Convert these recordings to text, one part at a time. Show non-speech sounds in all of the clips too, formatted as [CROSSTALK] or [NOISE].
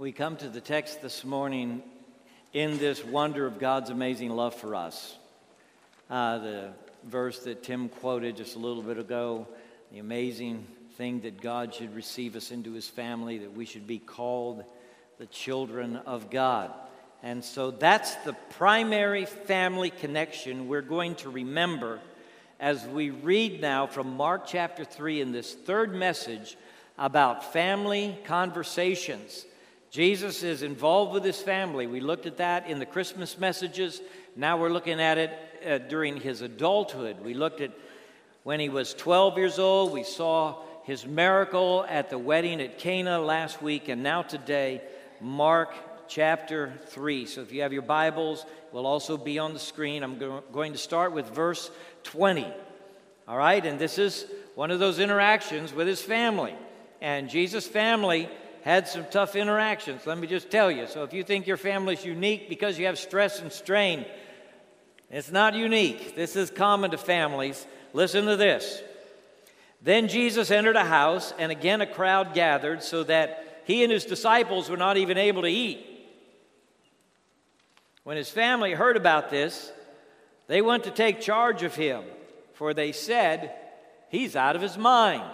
We come to the text this morning in this wonder of God's amazing love for us. Uh, the verse that Tim quoted just a little bit ago, the amazing thing that God should receive us into his family, that we should be called the children of God. And so that's the primary family connection we're going to remember as we read now from Mark chapter 3 in this third message about family conversations. Jesus is involved with his family. We looked at that in the Christmas messages. Now we're looking at it uh, during his adulthood. We looked at when he was 12 years old. We saw his miracle at the wedding at Cana last week. And now today, Mark chapter 3. So if you have your Bibles, it will also be on the screen. I'm going to start with verse 20. All right? And this is one of those interactions with his family. And Jesus' family had some tough interactions, let me just tell you. So if you think your family's unique because you have stress and strain, it's not unique. This is common to families. Listen to this. Then Jesus entered a house, and again a crowd gathered, so that he and his disciples were not even able to eat. When his family heard about this, they went to take charge of him, for they said, He's out of his mind.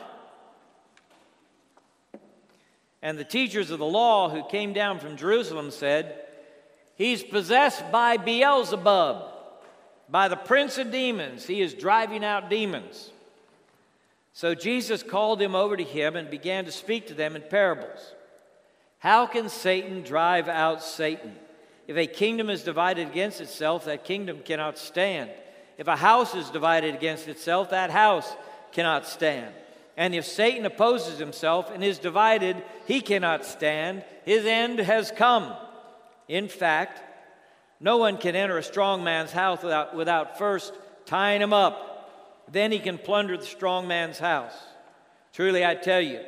And the teachers of the law who came down from Jerusalem said, He's possessed by Beelzebub, by the prince of demons. He is driving out demons. So Jesus called him over to him and began to speak to them in parables. How can Satan drive out Satan? If a kingdom is divided against itself, that kingdom cannot stand. If a house is divided against itself, that house cannot stand. And if Satan opposes himself and is divided, he cannot stand. His end has come. In fact, no one can enter a strong man's house without, without first tying him up. Then he can plunder the strong man's house. Truly, I tell you,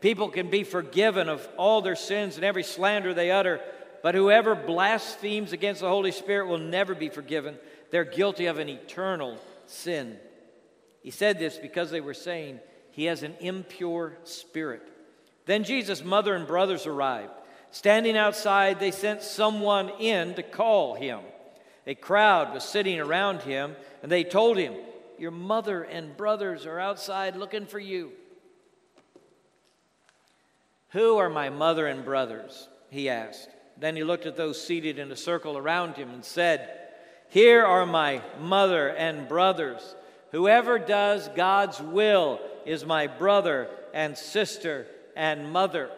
people can be forgiven of all their sins and every slander they utter, but whoever blasphemes against the Holy Spirit will never be forgiven. They're guilty of an eternal sin. He said this because they were saying, he has an impure spirit. Then Jesus' mother and brothers arrived. Standing outside, they sent someone in to call him. A crowd was sitting around him, and they told him, Your mother and brothers are outside looking for you. Who are my mother and brothers? He asked. Then he looked at those seated in a circle around him and said, Here are my mother and brothers. Whoever does God's will is my brother and sister and mother.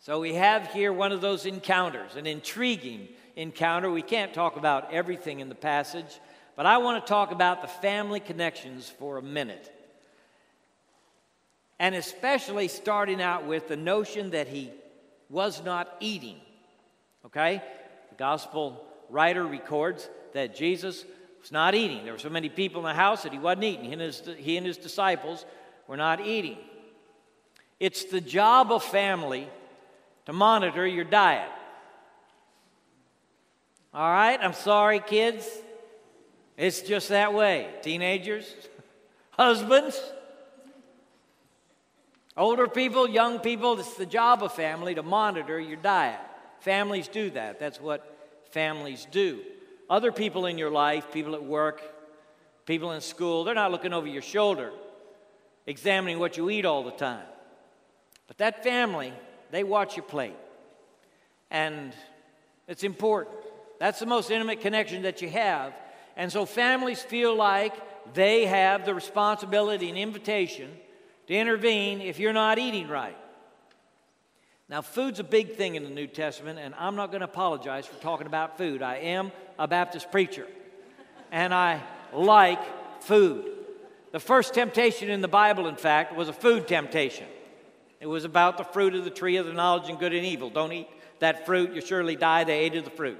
So we have here one of those encounters, an intriguing encounter. We can't talk about everything in the passage, but I want to talk about the family connections for a minute. And especially starting out with the notion that he was not eating. Okay? The gospel writer records that Jesus was not eating. There were so many people in the house that he wasn't eating. He and his, he and his disciples were not eating. It's the job of family to monitor your diet. All right? I'm sorry, kids. It's just that way. Teenagers, [LAUGHS] husbands, older people, young people, it's the job of family to monitor your diet. Families do that. That's what families do. Other people in your life, people at work, people in school, they're not looking over your shoulder, examining what you eat all the time. But that family, they watch your plate. And it's important. That's the most intimate connection that you have. And so families feel like they have the responsibility and invitation to intervene if you're not eating right. Now, food's a big thing in the New Testament, and I'm not going to apologize for talking about food. I am a Baptist preacher, and I like food. The first temptation in the Bible, in fact, was a food temptation. It was about the fruit of the tree of the knowledge of good and evil. Don't eat that fruit, you surely die. They ate of the fruit.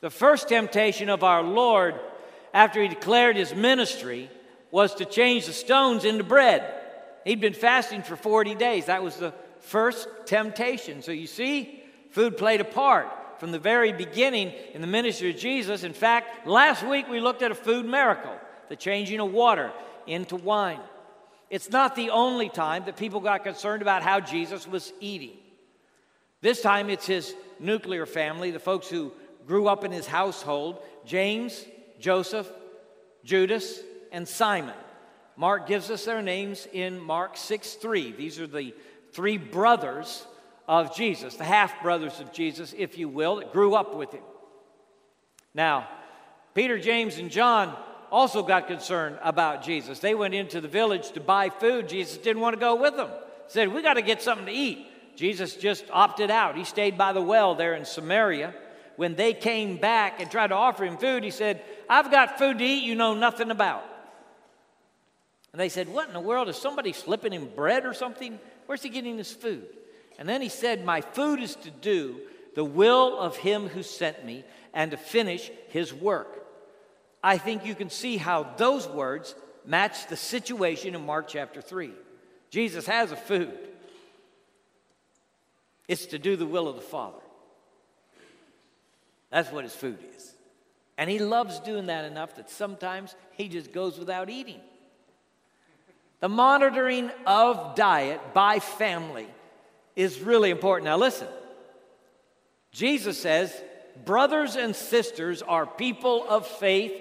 The first temptation of our Lord after he declared his ministry was to change the stones into bread. He'd been fasting for 40 days. That was the first temptation. So you see, food played a part from the very beginning in the ministry of Jesus. In fact, last week we looked at a food miracle the changing of water into wine. It's not the only time that people got concerned about how Jesus was eating. This time it's his nuclear family, the folks who grew up in his household James, Joseph, Judas, and Simon. Mark gives us their names in Mark 6 3. These are the three brothers of Jesus, the half brothers of Jesus, if you will, that grew up with him. Now, Peter, James, and John also got concerned about Jesus. They went into the village to buy food. Jesus didn't want to go with them. Said, We got to get something to eat. Jesus just opted out. He stayed by the well there in Samaria. When they came back and tried to offer him food, he said, I've got food to eat you know nothing about. And they said, What in the world? Is somebody slipping him bread or something? Where's he getting his food? And then he said, My food is to do the will of him who sent me and to finish his work. I think you can see how those words match the situation in Mark chapter 3. Jesus has a food, it's to do the will of the Father. That's what his food is. And he loves doing that enough that sometimes he just goes without eating. The monitoring of diet by family is really important. Now, listen, Jesus says, Brothers and sisters are people of faith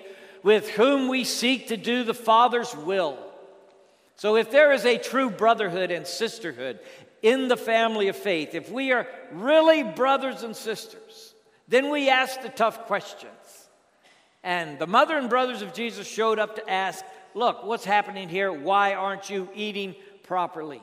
with whom we seek to do the Father's will. So, if there is a true brotherhood and sisterhood in the family of faith, if we are really brothers and sisters, then we ask the tough questions. And the mother and brothers of Jesus showed up to ask, Look, what's happening here? Why aren't you eating properly?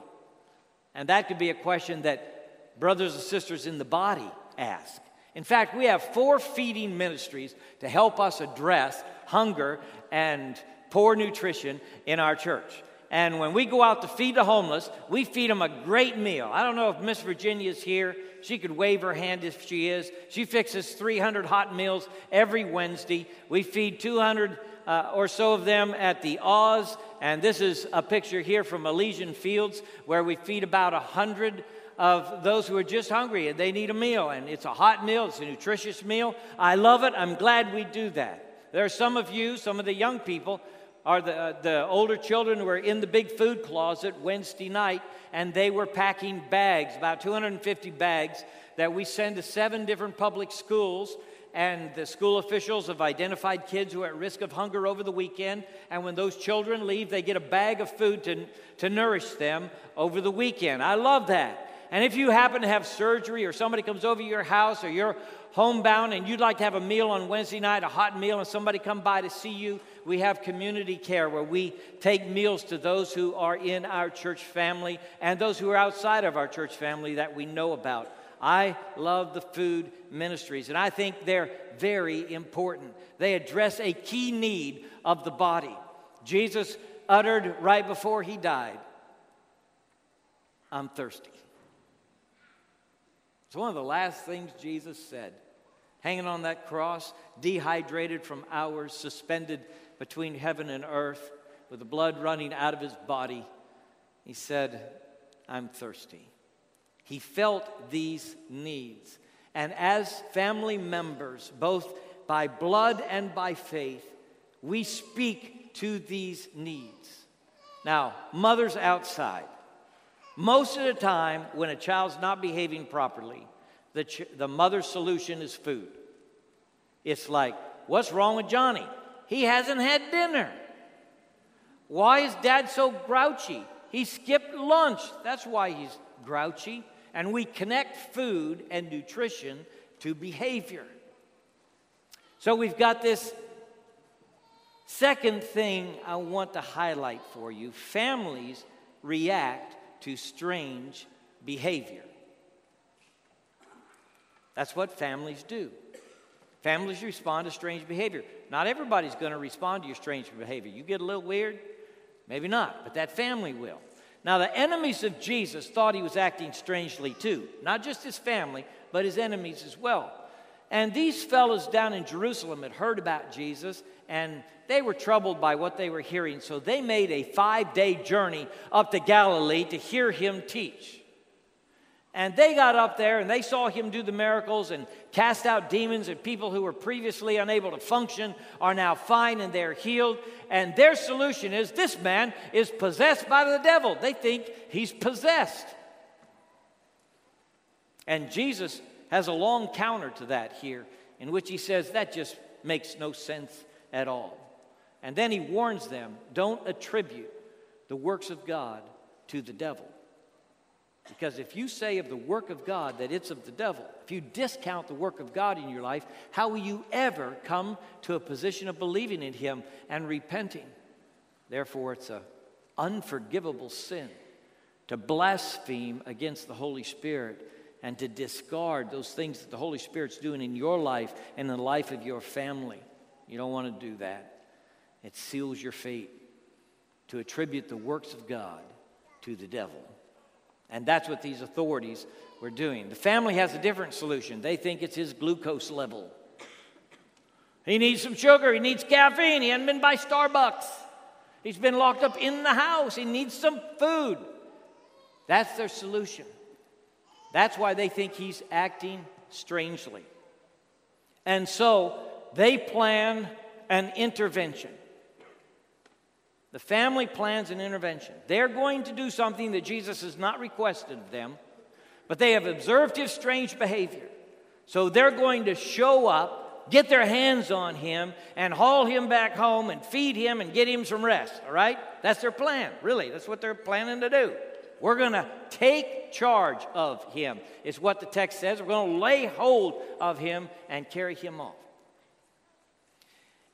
And that could be a question that brothers and sisters in the body ask. In fact, we have four feeding ministries to help us address hunger and poor nutrition in our church. And when we go out to feed the homeless, we feed them a great meal. I don't know if Miss Virginia is here. She could wave her hand if she is. She fixes 300 hot meals every Wednesday. We feed 200 uh, or so of them at the Oz. And this is a picture here from Elysian Fields where we feed about 100 of those who are just hungry and they need a meal. And it's a hot meal, it's a nutritious meal. I love it. I'm glad we do that. There are some of you, some of the young people, are the, uh, the older children who were in the big food closet Wednesday night, and they were packing bags, about 250 bags, that we send to seven different public schools. And the school officials have identified kids who are at risk of hunger over the weekend. And when those children leave, they get a bag of food to, to nourish them over the weekend. I love that. And if you happen to have surgery or somebody comes over your house or you're homebound and you'd like to have a meal on Wednesday night, a hot meal, and somebody come by to see you, we have community care where we take meals to those who are in our church family and those who are outside of our church family that we know about. I love the food ministries, and I think they're very important. They address a key need of the body. Jesus uttered right before he died, I'm thirsty. It's one of the last things Jesus said. Hanging on that cross, dehydrated from hours, suspended between heaven and earth, with the blood running out of his body, he said, I'm thirsty. He felt these needs. And as family members, both by blood and by faith, we speak to these needs. Now, mothers outside, most of the time, when a child's not behaving properly, the, ch- the mother's solution is food. It's like, what's wrong with Johnny? He hasn't had dinner. Why is dad so grouchy? He skipped lunch. That's why he's grouchy. And we connect food and nutrition to behavior. So we've got this second thing I want to highlight for you families react to strange behavior. That's what families do. Families respond to strange behavior. Not everybody's going to respond to your strange behavior. You get a little weird, maybe not, but that family will. Now, the enemies of Jesus thought he was acting strangely too, not just his family, but his enemies as well. And these fellows down in Jerusalem had heard about Jesus and they were troubled by what they were hearing. So they made a five day journey up to Galilee to hear him teach. And they got up there and they saw him do the miracles and cast out demons, and people who were previously unable to function are now fine and they're healed. And their solution is this man is possessed by the devil. They think he's possessed. And Jesus has a long counter to that here, in which he says that just makes no sense at all. And then he warns them don't attribute the works of God to the devil. Because if you say of the work of God that it's of the devil, if you discount the work of God in your life, how will you ever come to a position of believing in Him and repenting? Therefore, it's an unforgivable sin to blaspheme against the Holy Spirit and to discard those things that the Holy Spirit's doing in your life and in the life of your family. You don't want to do that. It seals your fate to attribute the works of God to the devil. And that's what these authorities were doing. The family has a different solution. They think it's his glucose level. He needs some sugar, he needs caffeine, he hasn't been by Starbucks. He's been locked up in the house, he needs some food. That's their solution. That's why they think he's acting strangely. And so they plan an intervention. The family plans an intervention. They're going to do something that Jesus has not requested of them, but they have observed his strange behavior. So they're going to show up, get their hands on him, and haul him back home and feed him and get him some rest. All right? That's their plan, really. That's what they're planning to do. We're going to take charge of him, is what the text says. We're going to lay hold of him and carry him off.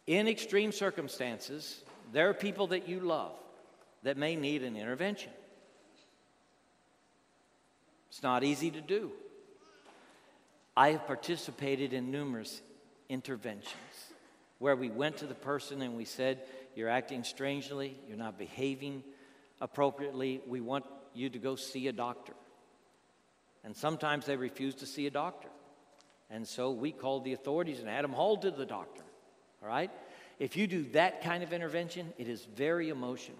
In extreme circumstances, there are people that you love that may need an intervention. It's not easy to do. I have participated in numerous interventions where we went to the person and we said, You're acting strangely, you're not behaving appropriately, we want you to go see a doctor. And sometimes they refuse to see a doctor. And so we called the authorities and had them hauled to the doctor. All right? If you do that kind of intervention, it is very emotional.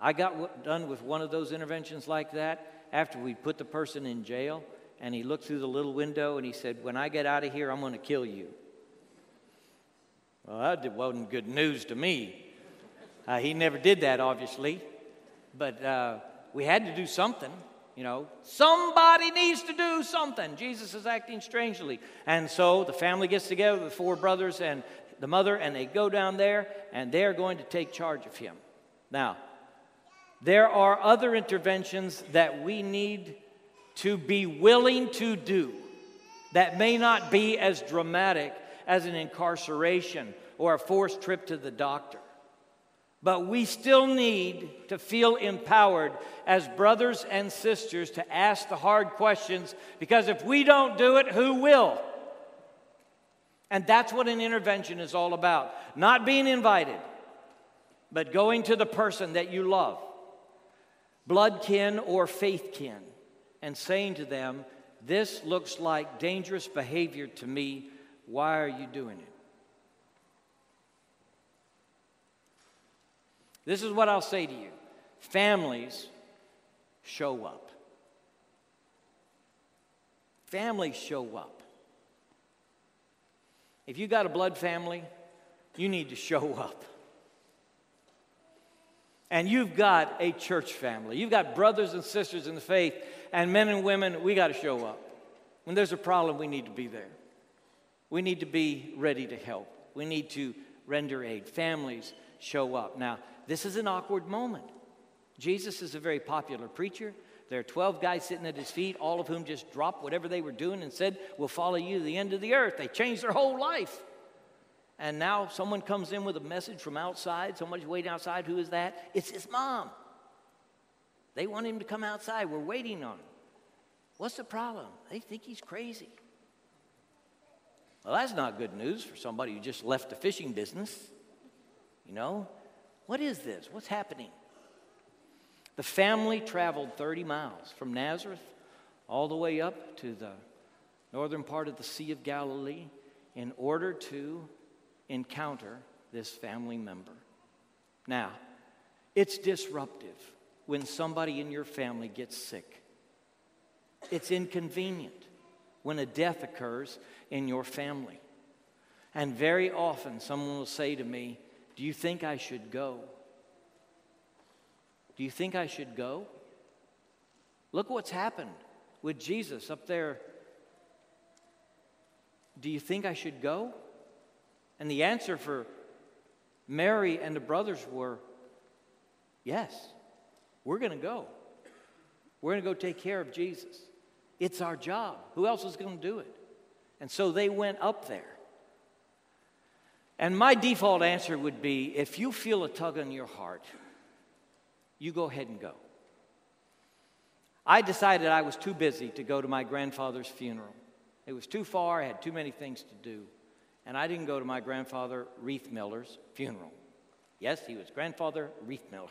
I got done with one of those interventions like that after we put the person in jail, and he looked through the little window and he said, When I get out of here, I'm going to kill you. Well, that wasn't good news to me. Uh, he never did that, obviously, but uh, we had to do something. You know, somebody needs to do something. Jesus is acting strangely. And so the family gets together, the four brothers, and the mother, and they go down there and they're going to take charge of him. Now, there are other interventions that we need to be willing to do that may not be as dramatic as an incarceration or a forced trip to the doctor. But we still need to feel empowered as brothers and sisters to ask the hard questions because if we don't do it, who will? And that's what an intervention is all about. Not being invited, but going to the person that you love, blood kin or faith kin, and saying to them, This looks like dangerous behavior to me. Why are you doing it? This is what I'll say to you families show up. Families show up. If you got a blood family, you need to show up. And you've got a church family. You've got brothers and sisters in the faith, and men and women, we got to show up. When there's a problem, we need to be there. We need to be ready to help. We need to render aid. Families show up. Now, this is an awkward moment. Jesus is a very popular preacher. There are 12 guys sitting at his feet, all of whom just dropped whatever they were doing and said, We'll follow you to the end of the earth. They changed their whole life. And now someone comes in with a message from outside. Somebody's waiting outside. Who is that? It's his mom. They want him to come outside. We're waiting on him. What's the problem? They think he's crazy. Well, that's not good news for somebody who just left the fishing business. You know, what is this? What's happening? The family traveled 30 miles from Nazareth all the way up to the northern part of the Sea of Galilee in order to encounter this family member. Now, it's disruptive when somebody in your family gets sick. It's inconvenient when a death occurs in your family. And very often, someone will say to me, Do you think I should go? Do you think I should go? Look what's happened with Jesus up there. Do you think I should go? And the answer for Mary and the brothers were yes, we're going to go. We're going to go take care of Jesus. It's our job. Who else is going to do it? And so they went up there. And my default answer would be if you feel a tug on your heart, you go ahead and go. I decided I was too busy to go to my grandfather's funeral. It was too far, I had too many things to do. And I didn't go to my grandfather Reith Miller's funeral. Yes, he was grandfather Reith Miller.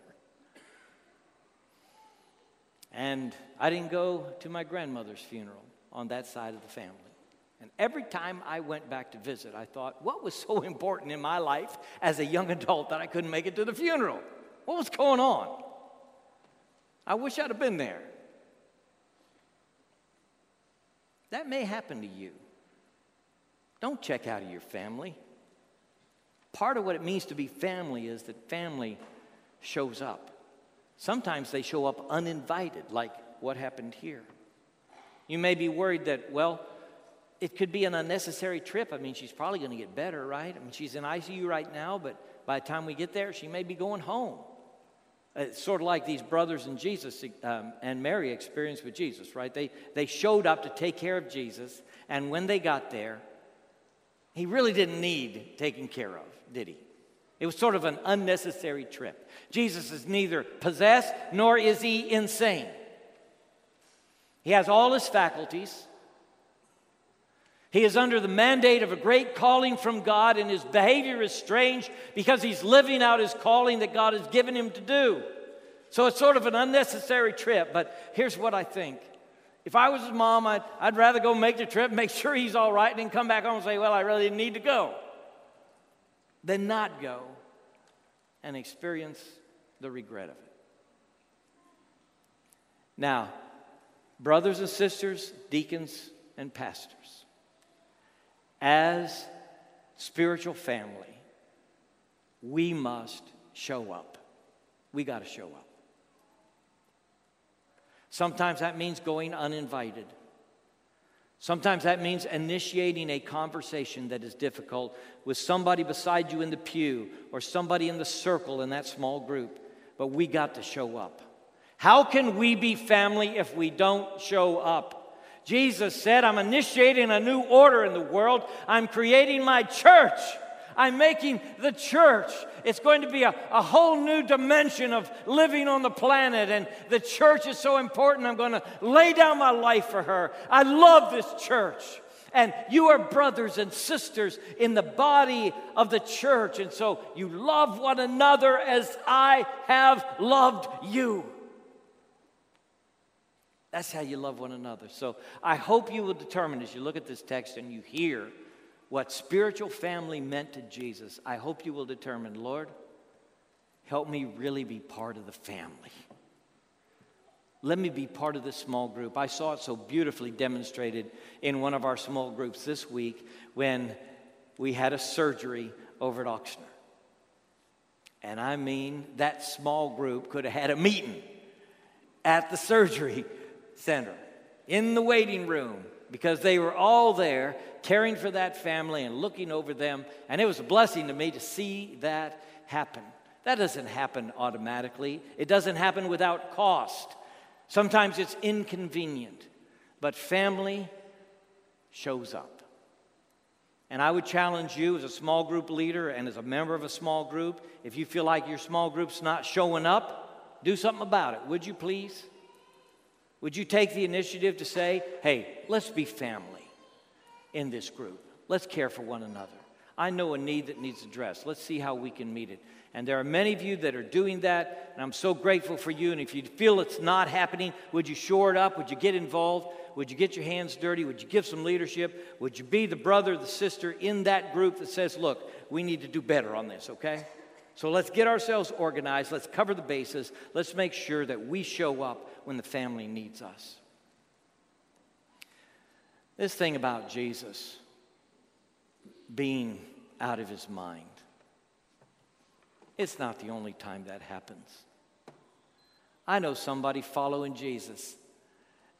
And I didn't go to my grandmother's funeral on that side of the family. And every time I went back to visit, I thought, what was so important in my life as a young adult that I couldn't make it to the funeral? What was going on? I wish I'd have been there. That may happen to you. Don't check out of your family. Part of what it means to be family is that family shows up. Sometimes they show up uninvited, like what happened here. You may be worried that, well, it could be an unnecessary trip. I mean, she's probably going to get better, right? I mean, she's in ICU right now, but by the time we get there, she may be going home. It's sort of like these brothers and Jesus um, and Mary experienced with Jesus, right? They, they showed up to take care of Jesus, and when they got there, he really didn't need taken care of, did he? It was sort of an unnecessary trip. Jesus is neither possessed nor is he insane. He has all his faculties. He is under the mandate of a great calling from God, and his behavior is strange because he's living out his calling that God has given him to do. So it's sort of an unnecessary trip, but here's what I think. If I was his mom, I'd, I'd rather go make the trip, make sure he's all right, and then come back home and say, Well, I really didn't need to go, than not go and experience the regret of it. Now, brothers and sisters, deacons and pastors, as spiritual family, we must show up. We got to show up. Sometimes that means going uninvited. Sometimes that means initiating a conversation that is difficult with somebody beside you in the pew or somebody in the circle in that small group. But we got to show up. How can we be family if we don't show up? Jesus said, I'm initiating a new order in the world. I'm creating my church. I'm making the church. It's going to be a, a whole new dimension of living on the planet. And the church is so important. I'm going to lay down my life for her. I love this church. And you are brothers and sisters in the body of the church. And so you love one another as I have loved you. That's how you love one another. So I hope you will determine as you look at this text and you hear what spiritual family meant to Jesus. I hope you will determine, Lord, help me really be part of the family. Let me be part of this small group. I saw it so beautifully demonstrated in one of our small groups this week when we had a surgery over at Oxnard. And I mean, that small group could have had a meeting at the surgery center, in the waiting room, because they were all there caring for that family and looking over them. And it was a blessing to me to see that happen. That doesn't happen automatically, it doesn't happen without cost. Sometimes it's inconvenient, but family shows up. And I would challenge you as a small group leader and as a member of a small group, if you feel like your small group's not showing up, do something about it, would you please? Would you take the initiative to say, hey, let's be family in this group? Let's care for one another. I know a need that needs addressed. Let's see how we can meet it. And there are many of you that are doing that, and I'm so grateful for you. And if you feel it's not happening, would you shore it up? Would you get involved? Would you get your hands dirty? Would you give some leadership? Would you be the brother, the sister in that group that says, look, we need to do better on this, okay? So let's get ourselves organized. Let's cover the bases. Let's make sure that we show up when the family needs us. This thing about Jesus being out of his mind, it's not the only time that happens. I know somebody following Jesus,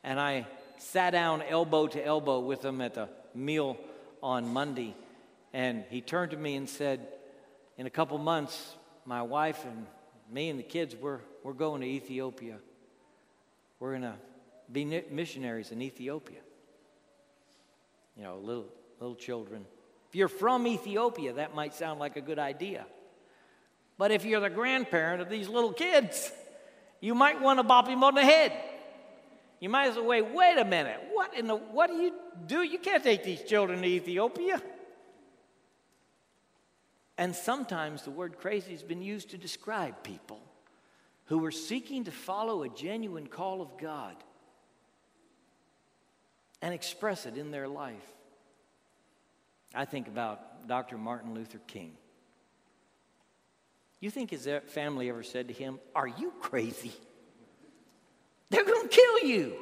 and I sat down elbow to elbow with him at the meal on Monday. And he turned to me and said, In a couple months, my wife and me and the kids, we're, we're going to Ethiopia. We're going to be missionaries in Ethiopia. You know, little, little children. If you're from Ethiopia, that might sound like a good idea. But if you're the grandparent of these little kids, you might want to bop him on the head. You might as well wait, wait a minute. What in the what do you do? You can't take these children to Ethiopia. And sometimes the word crazy has been used to describe people who were seeking to follow a genuine call of God and express it in their life. I think about Dr. Martin Luther King. You think his family ever said to him, Are you crazy? They're going to kill you.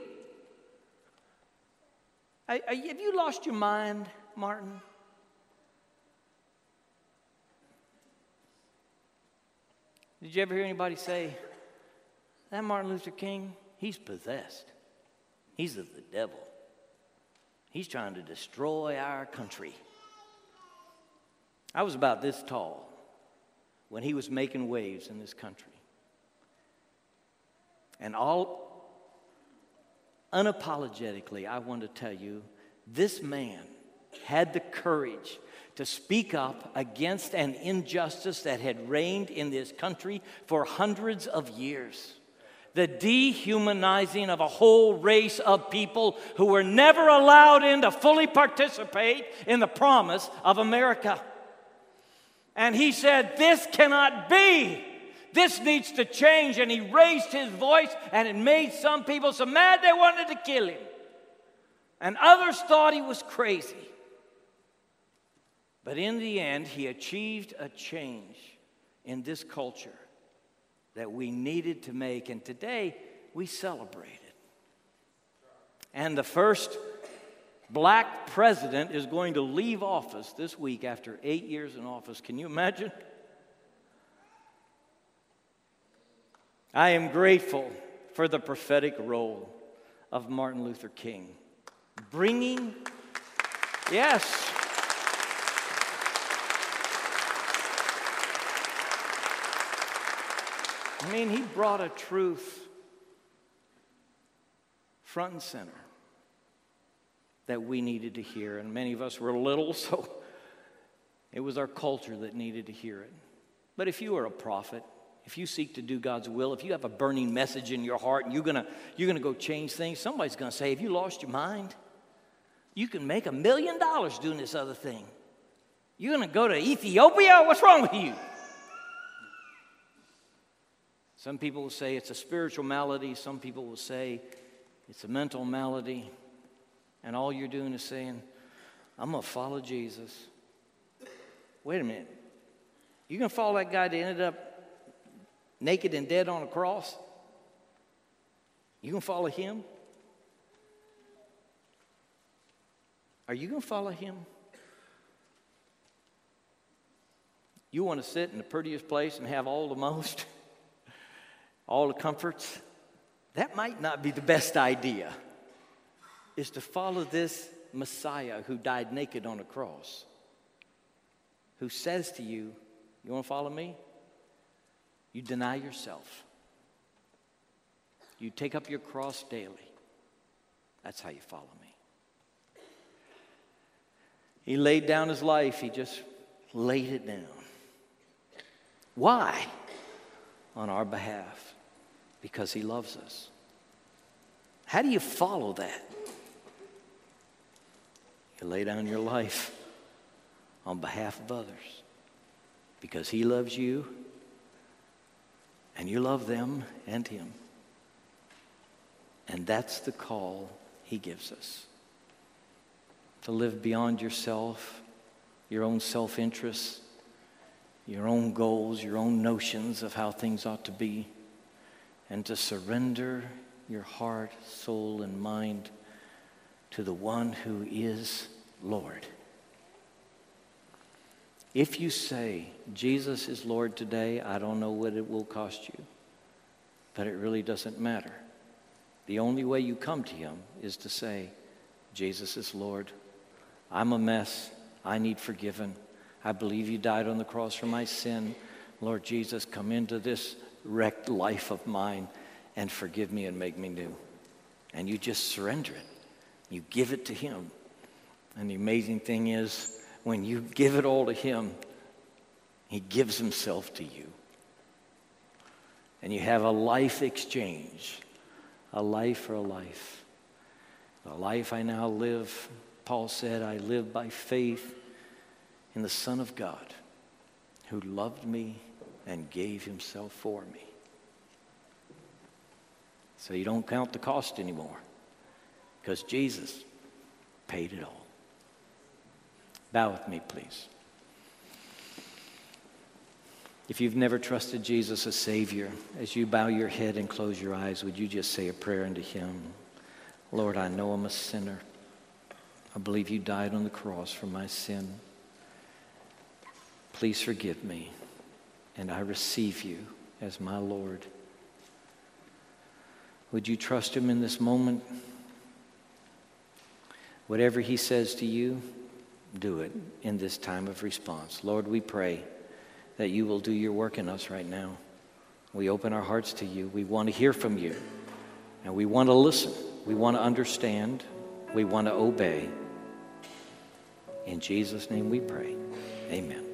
Have you lost your mind, Martin? Did you ever hear anybody say, that Martin Luther King, he's possessed? He's of the devil. He's trying to destroy our country. I was about this tall when he was making waves in this country. And all unapologetically, I want to tell you this man had the courage to speak up against an injustice that had reigned in this country for hundreds of years. The dehumanizing of a whole race of people who were never allowed in to fully participate in the promise of America. And he said, This cannot be. This needs to change. And he raised his voice, and it made some people so mad they wanted to kill him. And others thought he was crazy. But in the end, he achieved a change in this culture that we needed to make. And today, we celebrate it. And the first black president is going to leave office this week after eight years in office. Can you imagine? I am grateful for the prophetic role of Martin Luther King, bringing, yes, I mean, he brought a truth front and center that we needed to hear. And many of us were little, [LAUGHS] so it was our culture that needed to hear it. But if you are a prophet, if you seek to do God's will, if you have a burning message in your heart and you're gonna, you're gonna go change things, somebody's gonna say, Have you lost your mind? You can make a million dollars doing this other thing. You're gonna go to Ethiopia? What's wrong with you? Some people will say it's a spiritual malady, some people will say it's a mental malady. And all you're doing is saying, I'm going to follow Jesus. Wait a minute. You're going to follow that guy that ended up naked and dead on a cross? You going to follow him? Are you going to follow him? You want to sit in the prettiest place and have all the most, [LAUGHS] all the comforts? That might not be the best idea is to follow this Messiah who died naked on a cross, who says to you, You want to follow me? You deny yourself. You take up your cross daily. That's how you follow me. He laid down his life, he just laid it down. Why? On our behalf. Because he loves us. How do you follow that? You lay down your life on behalf of others because He loves you and you love them and Him. And that's the call He gives us to live beyond yourself, your own self interests, your own goals, your own notions of how things ought to be, and to surrender your heart, soul, and mind to the one who is Lord. If you say Jesus is Lord today, I don't know what it will cost you, but it really doesn't matter The only way you come to Him is to say, Jesus is Lord. I'm a mess. I need forgiven. I believe you died on the cross for my sin. Lord Jesus, come into this wrecked life of mine and forgive me and make me new. And you just surrender it. You give it to Him. And the amazing thing is, when you give it all to Him, He gives Himself to you. And you have a life exchange, a life for a life. The life I now live, Paul said, I live by faith in the Son of God who loved me and gave himself for me. So you don't count the cost anymore because Jesus paid it all. Bow with me, please. If you've never trusted Jesus as Savior, as you bow your head and close your eyes, would you just say a prayer unto Him? Lord, I know I'm a sinner. I believe you died on the cross for my sin. Please forgive me, and I receive you as my Lord. Would you trust Him in this moment? Whatever He says to you, do it in this time of response. Lord, we pray that you will do your work in us right now. We open our hearts to you. We want to hear from you, and we want to listen. We want to understand. We want to obey. In Jesus' name we pray. Amen.